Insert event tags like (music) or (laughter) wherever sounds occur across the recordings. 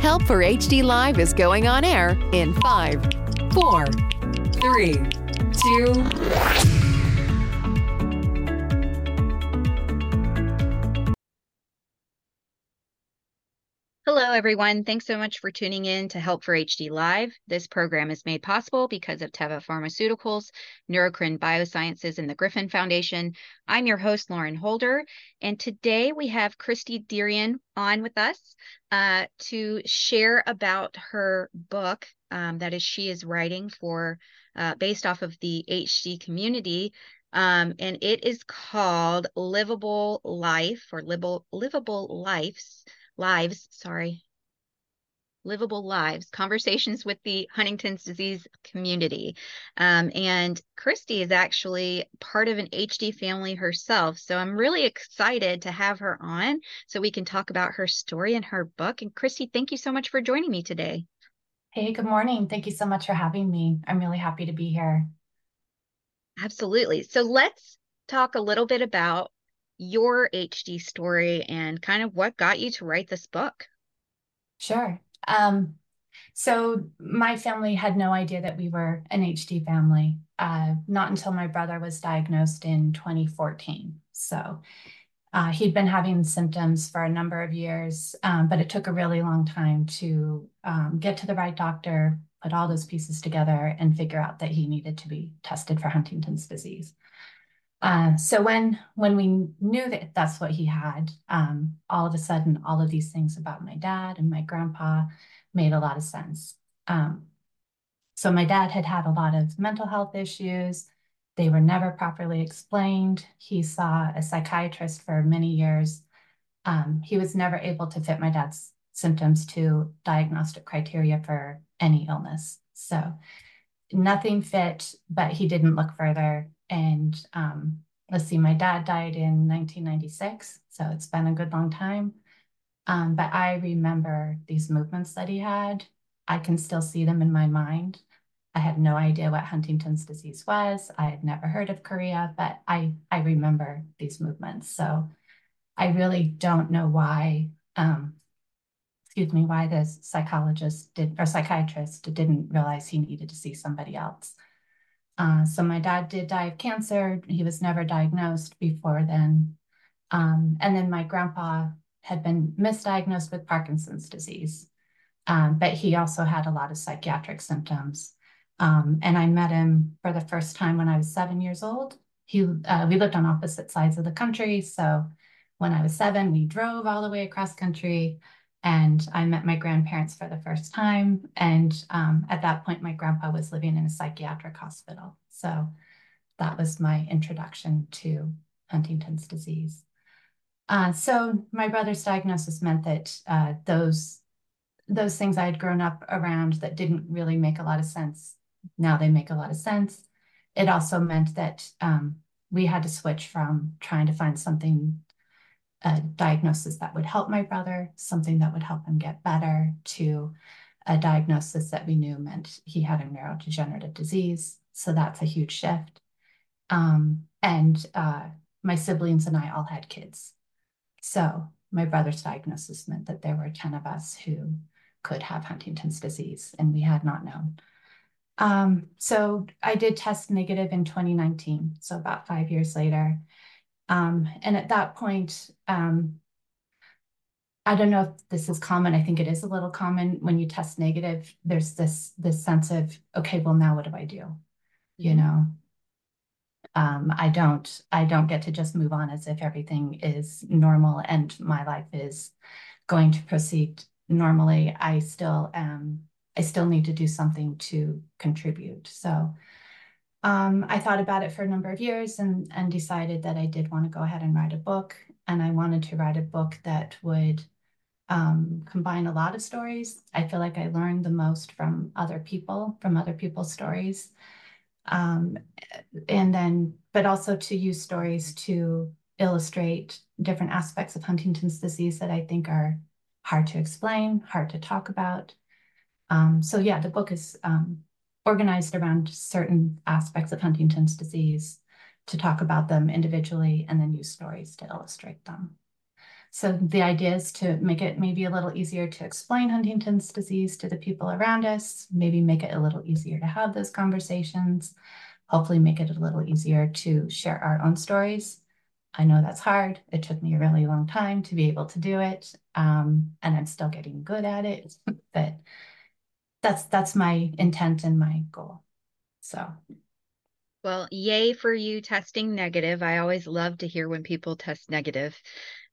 Help for HD Live is going on air in five, four, three, two. Hello, everyone. Thanks so much for tuning in to Help for HD Live. This program is made possible because of Teva Pharmaceuticals, Neurocrine Biosciences, and the Griffin Foundation. I'm your host, Lauren Holder, and today we have Christy Dearien on with us uh, to share about her book um, that is she is writing for uh, based off of the HD community. Um, and it is called Livable Life or Livable, Livable Lives lives, sorry, livable lives, conversations with the Huntington's disease community. Um, and Christy is actually part of an HD family herself. So I'm really excited to have her on so we can talk about her story and her book. And Christy, thank you so much for joining me today. Hey, good morning. Thank you so much for having me. I'm really happy to be here. Absolutely. So let's talk a little bit about your HD story and kind of what got you to write this book. Sure. Um, so my family had no idea that we were an HD family, uh, not until my brother was diagnosed in 2014. So uh, he'd been having symptoms for a number of years, um, but it took a really long time to um, get to the right doctor, put all those pieces together, and figure out that he needed to be tested for Huntington's disease. Uh, so when when we knew that that's what he had, um, all of a sudden, all of these things about my dad and my grandpa made a lot of sense. Um, so my dad had had a lot of mental health issues. They were never properly explained. He saw a psychiatrist for many years. Um, he was never able to fit my dad's symptoms to diagnostic criteria for any illness. So nothing fit, but he didn't look further and um, let's see, my dad died in 1996, so it's been a good long time. Um, but I remember these movements that he had. I can still see them in my mind. I had no idea what Huntington's disease was. I had never heard of chorea, but I, I remember these movements. So I really don't know why, um, excuse me, why this psychologist did or psychiatrist didn't realize he needed to see somebody else. Uh, so my dad did die of cancer. He was never diagnosed before then. Um, and then my grandpa had been misdiagnosed with Parkinson's disease, um, but he also had a lot of psychiatric symptoms. Um, and I met him for the first time when I was seven years old. He, uh, we lived on opposite sides of the country. So when I was seven, we drove all the way across country and I met my grandparents for the first time. And um, at that point, my grandpa was living in a psychiatric hospital. So that was my introduction to Huntington's disease. Uh, so my brother's diagnosis meant that uh, those those things I had grown up around that didn't really make a lot of sense. Now they make a lot of sense. It also meant that um, we had to switch from trying to find something a diagnosis that would help my brother, something that would help him get better, to a diagnosis that we knew meant he had a neurodegenerative disease. So that's a huge shift. Um, and uh, my siblings and I all had kids. So my brother's diagnosis meant that there were 10 of us who could have Huntington's disease, and we had not known. Um, so I did test negative in 2019, so about five years later. Um, and at that point, um, I don't know if this is common. I think it is a little common when you test negative. There's this this sense of okay, well now what do I do? You mm-hmm. know, um, I don't I don't get to just move on as if everything is normal and my life is going to proceed normally. I still am. I still need to do something to contribute. So um, I thought about it for a number of years and, and decided that I did want to go ahead and write a book. And I wanted to write a book that would um, combine a lot of stories. I feel like I learned the most from other people, from other people's stories. Um, and then, but also to use stories to illustrate different aspects of Huntington's disease that I think are hard to explain, hard to talk about. Um, so yeah, the book is um, organized around certain aspects of Huntington's disease to talk about them individually and then use stories to illustrate them. So the idea is to make it maybe a little easier to explain Huntington's disease to the people around us, maybe make it a little easier to have those conversations, hopefully make it a little easier to share our own stories. I know that's hard. It took me a really long time to be able to do it. Um, and I'm still getting good at it, (laughs) but that's that's my intent and my goal. So well, yay for you testing negative. I always love to hear when people test negative.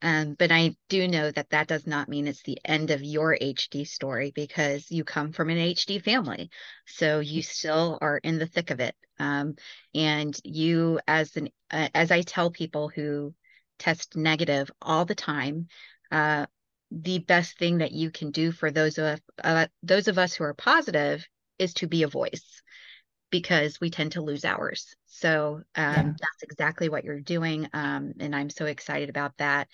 Um, but I do know that that does not mean it's the end of your HD story because you come from an HD family. So you still are in the thick of it. Um, and you, as an, uh, as I tell people who test negative all the time, uh, the best thing that you can do for those of uh, those of us who are positive is to be a voice because we tend to lose ours. So um, yeah. that's exactly what you're doing. Um, and I'm so excited about that.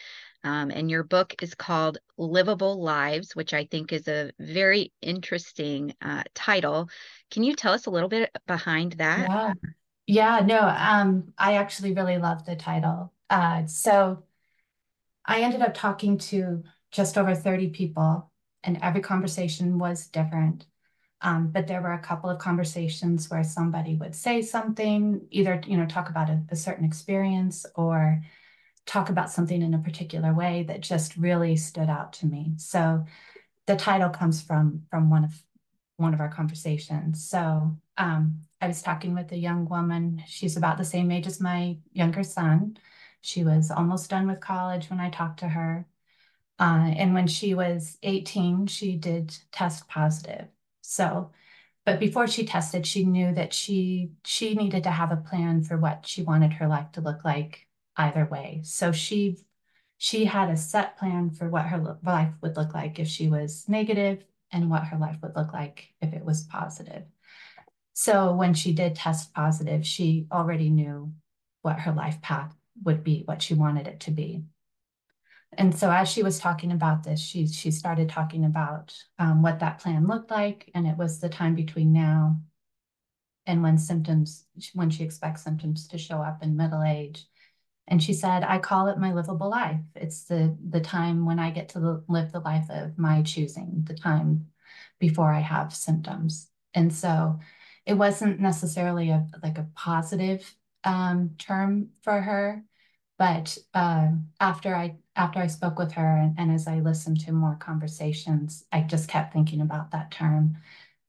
Um, and your book is called Livable Lives, which I think is a very interesting uh, title. Can you tell us a little bit behind that? Yeah, yeah no, um, I actually really love the title. Uh, so I ended up talking to just over 30 people, and every conversation was different. Um, but there were a couple of conversations where somebody would say something, either you know talk about a, a certain experience or talk about something in a particular way that just really stood out to me. So the title comes from from one of one of our conversations. So um, I was talking with a young woman. She's about the same age as my younger son. She was almost done with college when I talked to her. Uh, and when she was 18, she did test positive. So, but before she tested, she knew that she she needed to have a plan for what she wanted her life to look like either way. So she she had a set plan for what her life would look like if she was negative and what her life would look like if it was positive. So when she did test positive, she already knew what her life path would be, what she wanted it to be and so as she was talking about this, she she started talking about um, what that plan looked like, and it was the time between now and when symptoms when she expects symptoms to show up in middle age. And she said, "I call it my livable life. It's the the time when I get to live the life of my choosing, the time before I have symptoms." And so, it wasn't necessarily a like a positive um, term for her but uh, after I after I spoke with her and, and as I listened to more conversations, I just kept thinking about that term.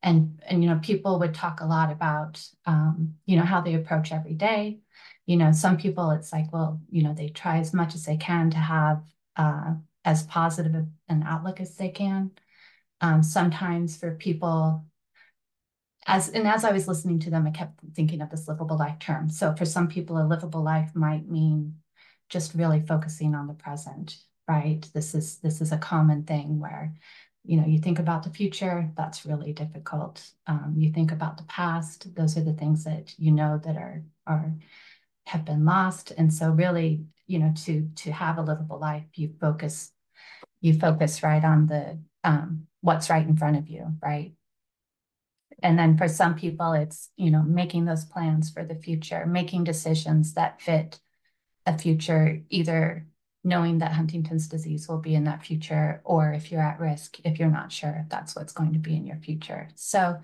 And, and you know, people would talk a lot about, um, you know, how they approach every day. You know, some people, it's like, well, you know, they try as much as they can to have uh, as positive an outlook as they can. Um, sometimes for people, as and as I was listening to them, I kept thinking of this livable life term. So for some people, a livable life might mean just really focusing on the present, right? This is this is a common thing where, you know, you think about the future, that's really difficult. Um, you think about the past, those are the things that you know that are are have been lost. And so really, you know, to to have a livable life, you focus you focus right on the um, what's right in front of you, right? And then for some people, it's, you know, making those plans for the future, making decisions that fit a future, either knowing that Huntington's disease will be in that future, or if you're at risk, if you're not sure if that's what's going to be in your future. So,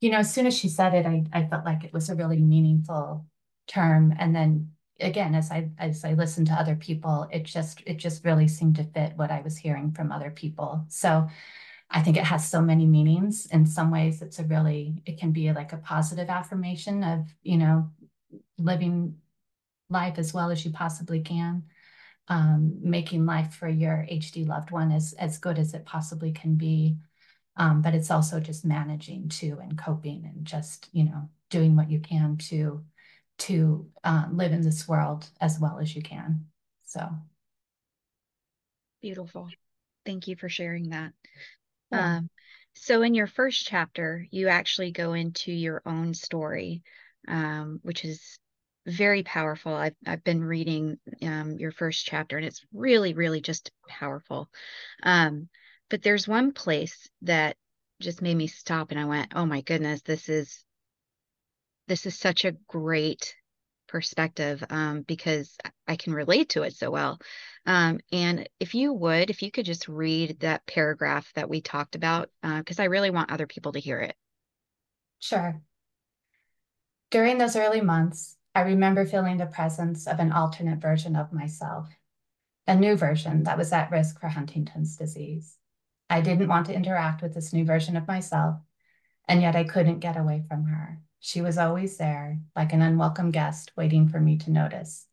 you know, as soon as she said it, I, I felt like it was a really meaningful term. And then again, as I as I listened to other people, it just it just really seemed to fit what I was hearing from other people. So I think it has so many meanings. In some ways, it's a really, it can be like a positive affirmation of, you know, living life as well as you possibly can, um, making life for your HD loved one as, as good as it possibly can be. Um, but it's also just managing too and coping and just, you know, doing what you can to to uh, live in this world as well as you can. So beautiful. Thank you for sharing that. Yeah. Um, so, in your first chapter, you actually go into your own story, um, which is very powerful. I've, I've been reading um, your first chapter, and it's really, really just powerful. Um, but there's one place that just made me stop, and I went, "Oh my goodness, this is this is such a great perspective um, because I can relate to it so well. Um, and if you would, if you could just read that paragraph that we talked about, because uh, I really want other people to hear it. Sure. During those early months, I remember feeling the presence of an alternate version of myself, a new version that was at risk for Huntington's disease. I didn't want to interact with this new version of myself, and yet I couldn't get away from her. She was always there, like an unwelcome guest waiting for me to notice.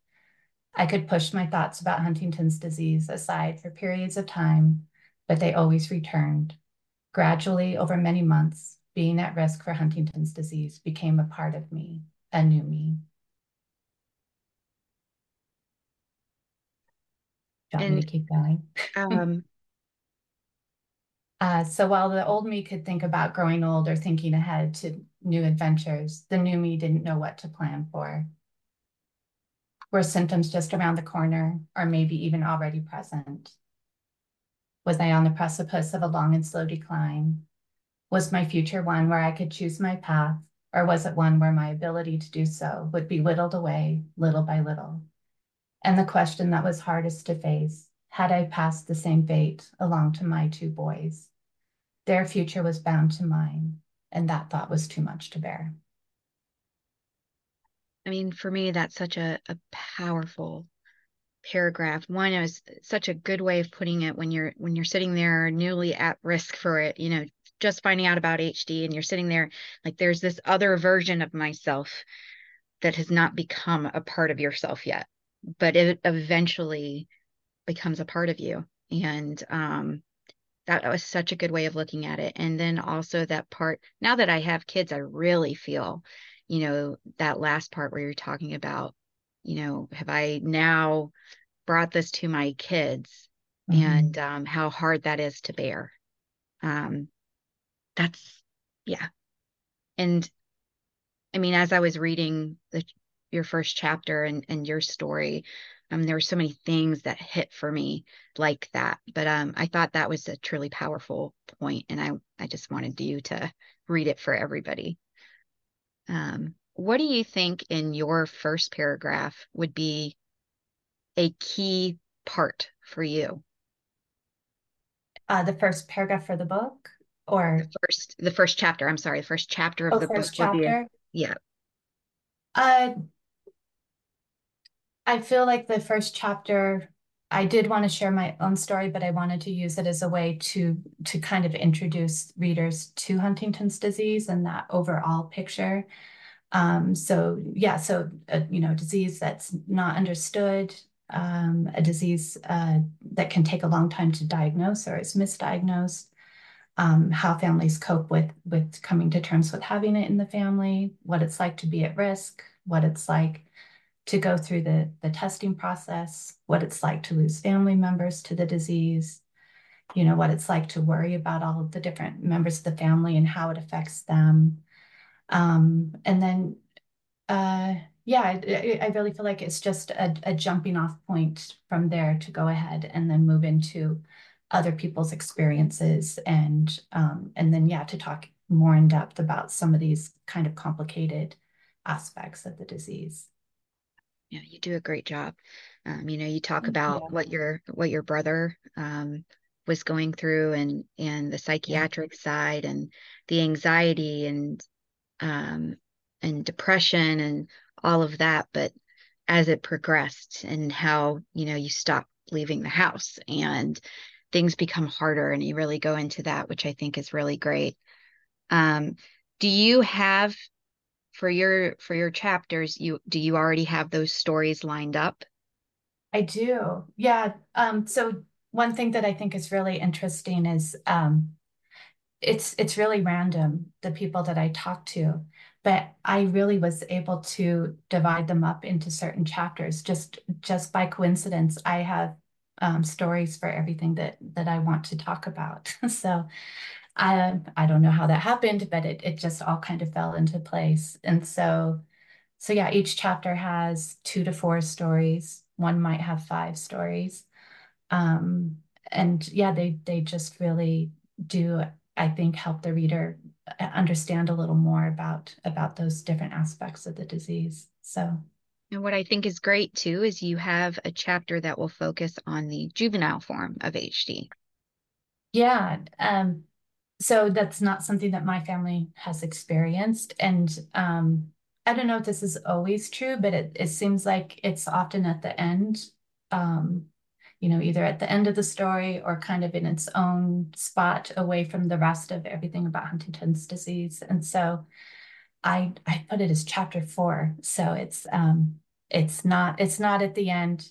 I could push my thoughts about Huntington's disease aside for periods of time, but they always returned. Gradually, over many months, being at risk for Huntington's disease became a part of me, a new me. Do you want and, me to keep going? (laughs) Um, uh, so while the old me could think about growing old or thinking ahead to new adventures, the new me didn't know what to plan for. Were symptoms just around the corner or maybe even already present? Was I on the precipice of a long and slow decline? Was my future one where I could choose my path, or was it one where my ability to do so would be whittled away little by little? And the question that was hardest to face had I passed the same fate along to my two boys? Their future was bound to mine, and that thought was too much to bear. I mean, for me, that's such a, a powerful paragraph. One is such a good way of putting it when you're when you're sitting there newly at risk for it, you know, just finding out about HD and you're sitting there like there's this other version of myself that has not become a part of yourself yet, but it eventually becomes a part of you. And um that was such a good way of looking at it. And then also that part, now that I have kids, I really feel, you know, that last part where you're talking about, you know, have I now brought this to my kids mm-hmm. and um, how hard that is to bear. Um, that's, yeah. And I mean, as I was reading the, your first chapter and, and your story, um, there were so many things that hit for me like that. But um, I thought that was a truly powerful point, and I I just wanted you to read it for everybody. Um, what do you think in your first paragraph would be a key part for you? Uh, the first paragraph for the book, or the first the first chapter. I'm sorry, the first chapter of oh, the first book. Chapter? yeah. Uh, I feel like the first chapter, I did want to share my own story, but I wanted to use it as a way to to kind of introduce readers to Huntington's disease and that overall picture. Um, so yeah, so uh, you know, disease that's not understood, um, a disease uh, that can take a long time to diagnose or is misdiagnosed. Um, how families cope with with coming to terms with having it in the family, what it's like to be at risk, what it's like to go through the, the testing process, what it's like to lose family members to the disease, you know, what it's like to worry about all of the different members of the family and how it affects them. Um, and then, uh, yeah, I, I, really feel like it's just a, a jumping off point from there to go ahead and then move into other people's experiences and um, and then yeah to talk more in depth about some of these kind of complicated aspects of the disease yeah, you do a great job. Um, you know, you talk about yeah. what your what your brother um, was going through and and the psychiatric yeah. side and the anxiety and um, and depression and all of that. But as it progressed and how you know you stop leaving the house and things become harder and you really go into that, which I think is really great. Um, do you have for your for your chapters you do you already have those stories lined up? I do. Yeah um so one thing that i think is really interesting is um it's it's really random the people that i talk to but i really was able to divide them up into certain chapters just just by coincidence. I have um, stories for everything that that I want to talk about. (laughs) so I I don't know how that happened, but it it just all kind of fell into place. And so so yeah, each chapter has two to four stories. One might have five stories. Um, and yeah, they they just really do, I think, help the reader uh, understand a little more about about those different aspects of the disease. So and what I think is great too is you have a chapter that will focus on the juvenile form of HD. Yeah. Um, so that's not something that my family has experienced. And um, I don't know if this is always true, but it, it seems like it's often at the end, um, you know, either at the end of the story or kind of in its own spot away from the rest of everything about Huntington's disease. And so I I put it as chapter four. So it's um it's not it's not at the end.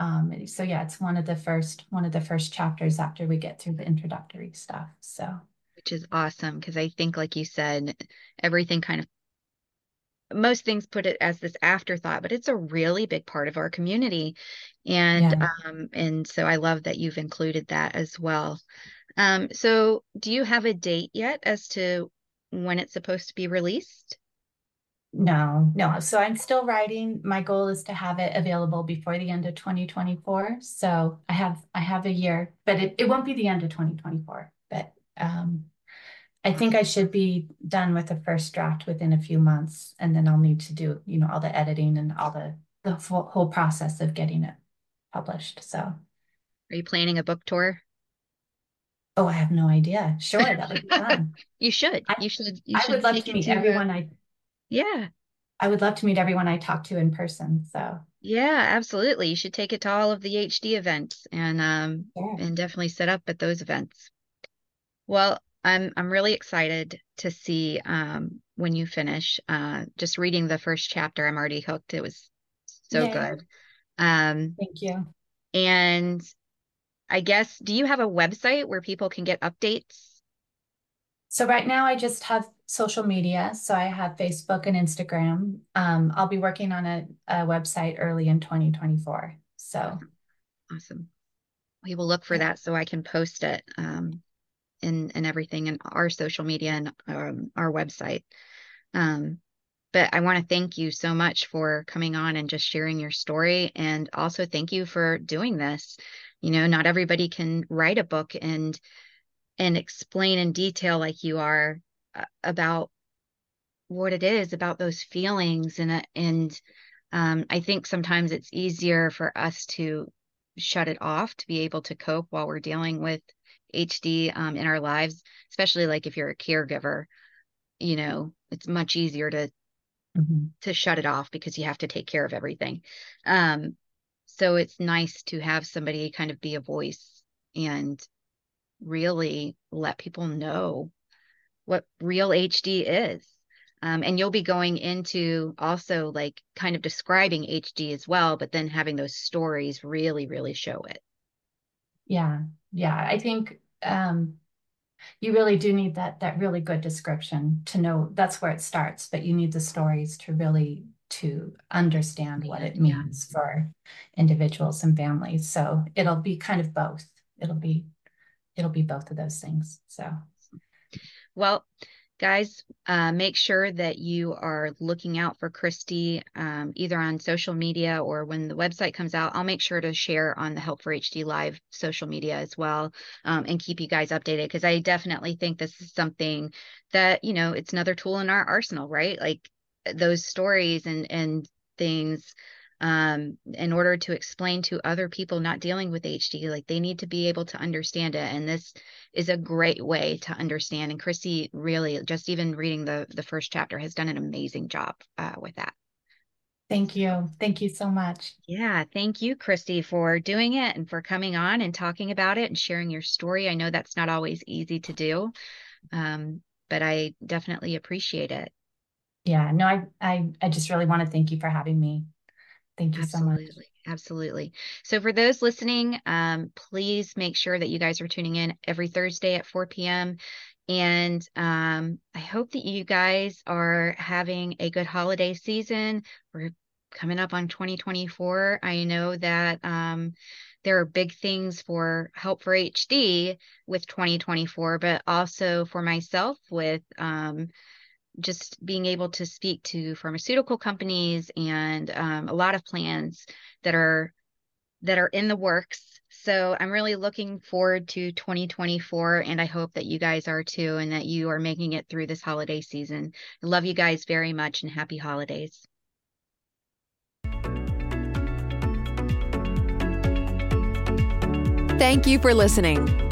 Um, so yeah, it's one of the first one of the first chapters after we get through the introductory stuff. So which is awesome because I think, like you said, everything kind of most things put it as this afterthought, but it's a really big part of our community. And yeah. um, and so I love that you've included that as well. Um, so do you have a date yet as to when it's supposed to be released? No, no. So I'm still writing. My goal is to have it available before the end of 2024. So I have I have a year, but it, it won't be the end of 2024. But um, I think I should be done with the first draft within a few months, and then I'll need to do, you know, all the editing and all the the whole process of getting it published. So, are you planning a book tour? Oh, I have no idea. Sure, that would be (laughs) fun. you should. I, you should. You I should would love to meet everyone a... I. Yeah. I would love to meet everyone I talk to in person. So. Yeah, absolutely. You should take it to all of the HD events and um yeah. and definitely set up at those events. Well, I'm I'm really excited to see um, when you finish. Uh, just reading the first chapter, I'm already hooked. It was so yeah. good. Um, Thank you. And I guess, do you have a website where people can get updates? So right now, I just have social media. So I have Facebook and Instagram. Um, I'll be working on a, a website early in 2024. So awesome. awesome. We will look for that so I can post it. Um, and and everything in our social media and um, our website. Um, but I want to thank you so much for coming on and just sharing your story, and also thank you for doing this. You know, not everybody can write a book and and explain in detail like you are uh, about what it is about those feelings and uh, and um, I think sometimes it's easier for us to shut it off to be able to cope while we're dealing with HD um, in our lives, especially like if you're a caregiver, you know, it's much easier to mm-hmm. to shut it off because you have to take care of everything. Um, so it's nice to have somebody kind of be a voice and really let people know what real HD is. Um, and you'll be going into also like kind of describing HD as well, but then having those stories really, really show it. Yeah. Yeah. I think um, you really do need that that really good description to know that's where it starts but you need the stories to really to understand what it means yeah. for individuals and families. So it'll be kind of both. It'll be it'll be both of those things. So well guys uh, make sure that you are looking out for christy um, either on social media or when the website comes out i'll make sure to share on the help for hd live social media as well um, and keep you guys updated because i definitely think this is something that you know it's another tool in our arsenal right? Like those stories and and things um, in order to explain to other people not dealing with HD. Like they need to be able to understand it. And this is a great way to understand. And Christy really, just even reading the the first chapter, has done an amazing job uh, with that. Thank you. Thank you so much. Yeah. Thank you, Christy, for doing it and for coming on and talking about it and sharing your story. I know that's not always easy to do, um, but I definitely appreciate it. Yeah. No, I, I, I just really want to thank you for having me. Thank you Absolutely. so much. Absolutely. So, for those listening, um, please make sure that you guys are tuning in every Thursday at 4 p.m. And um, I hope that you guys are having a good holiday season. We're coming up on 2024. I know that um, there are big things for Help for HD with 2024, but also for myself with um, just being able to speak to pharmaceutical companies and um, a lot of plans that are that are in the works. So I'm really looking forward to 2024 and I hope that you guys are too and that you are making it through this holiday season. I love you guys very much and happy holidays. Thank you for listening.